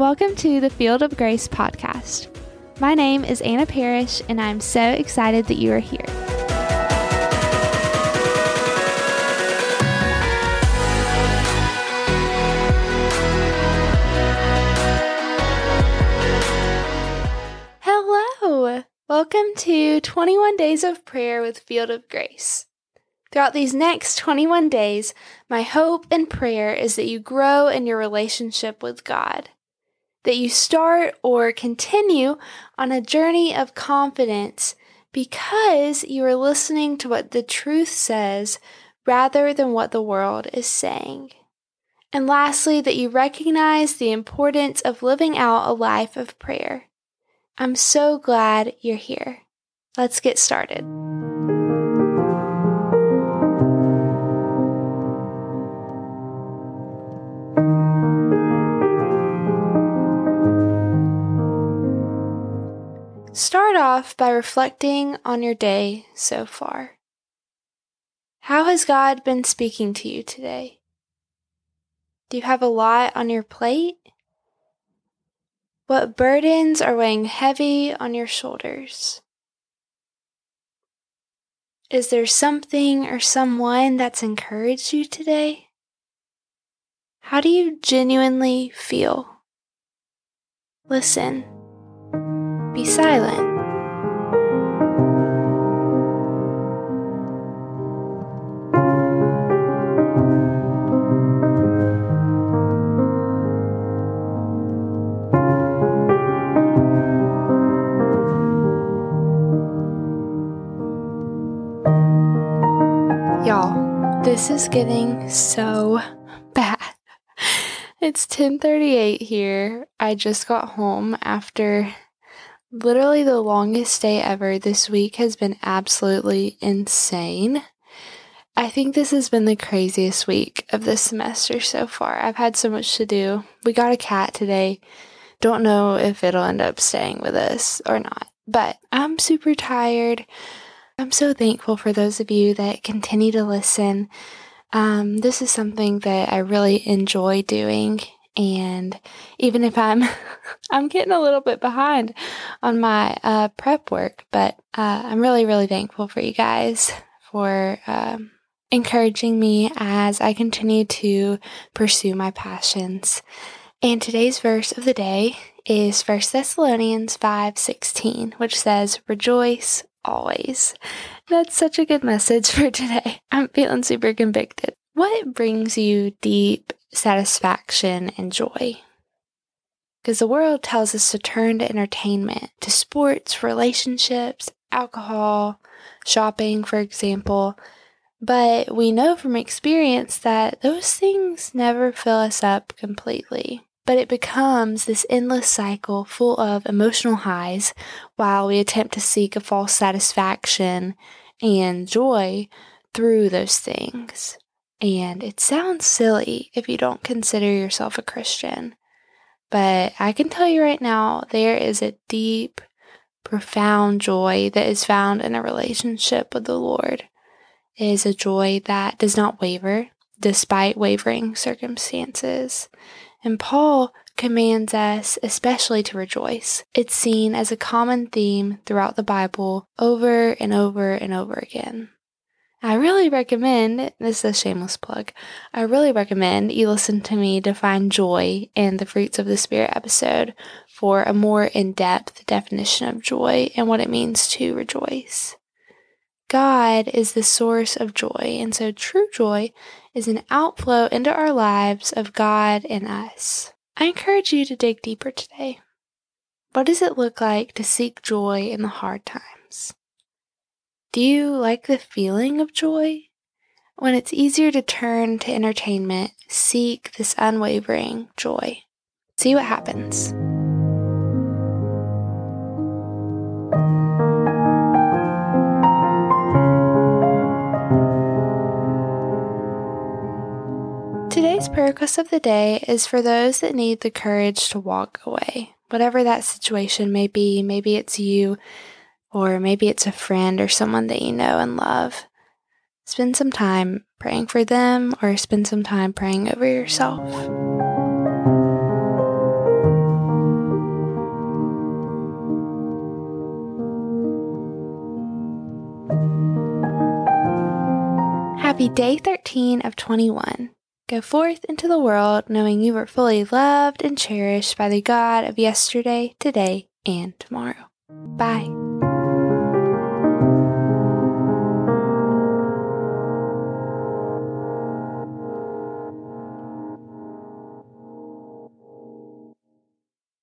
Welcome to the Field of Grace podcast. My name is Anna Parish, and I'm so excited that you are here. Hello! Welcome to 21 Days of Prayer with Field of Grace. Throughout these next 21 days, my hope and prayer is that you grow in your relationship with God, that you start or continue on a journey of confidence because you are listening to what the truth says rather than what the world is saying. And lastly, that you recognize the importance of living out a life of prayer. I'm so glad you're here. Let's get started. Start off by reflecting on your day so far. How has God been speaking to you today? Do you have a lot on your plate? What burdens are weighing heavy on your shoulders? Is there something or someone that's encouraged you today? How do you genuinely feel? Listen be silent. Y'all, this is getting so bad. It's 10:38 here. I just got home after Literally, the longest day ever this week has been absolutely insane. I think this has been the craziest week of the semester so far. I've had so much to do. We got a cat today. Don't know if it'll end up staying with us or not, but I'm super tired. I'm so thankful for those of you that continue to listen. Um, this is something that I really enjoy doing and even if I'm I'm getting a little bit behind on my uh, prep work, but uh, I'm really really thankful for you guys for um, encouraging me as I continue to pursue my passions. And today's verse of the day is 1 Thessalonians 5:16, which says, "Rejoice always." That's such a good message for today. I'm feeling super convicted. What brings you deep satisfaction and joy. Because the world tells us to turn to entertainment, to sports, relationships, alcohol, shopping, for example. But we know from experience that those things never fill us up completely. But it becomes this endless cycle full of emotional highs while we attempt to seek a false satisfaction and joy through those things. And it sounds silly if you don't consider yourself a Christian. But I can tell you right now, there is a deep, profound joy that is found in a relationship with the Lord. It is a joy that does not waver despite wavering circumstances. And Paul commands us especially to rejoice. It's seen as a common theme throughout the Bible over and over and over again. I really recommend, this is a shameless plug, I really recommend you listen to me define joy in the Fruits of the Spirit episode for a more in depth definition of joy and what it means to rejoice. God is the source of joy, and so true joy is an outflow into our lives of God and us. I encourage you to dig deeper today. What does it look like to seek joy in the hard times? Do you like the feeling of joy? When it's easier to turn to entertainment, seek this unwavering joy. See what happens. Today's prayer request of the day is for those that need the courage to walk away. Whatever that situation may be, maybe it's you or maybe it's a friend or someone that you know and love. Spend some time praying for them or spend some time praying over yourself. Happy day 13 of 21. Go forth into the world knowing you are fully loved and cherished by the God of yesterday, today, and tomorrow. Bye.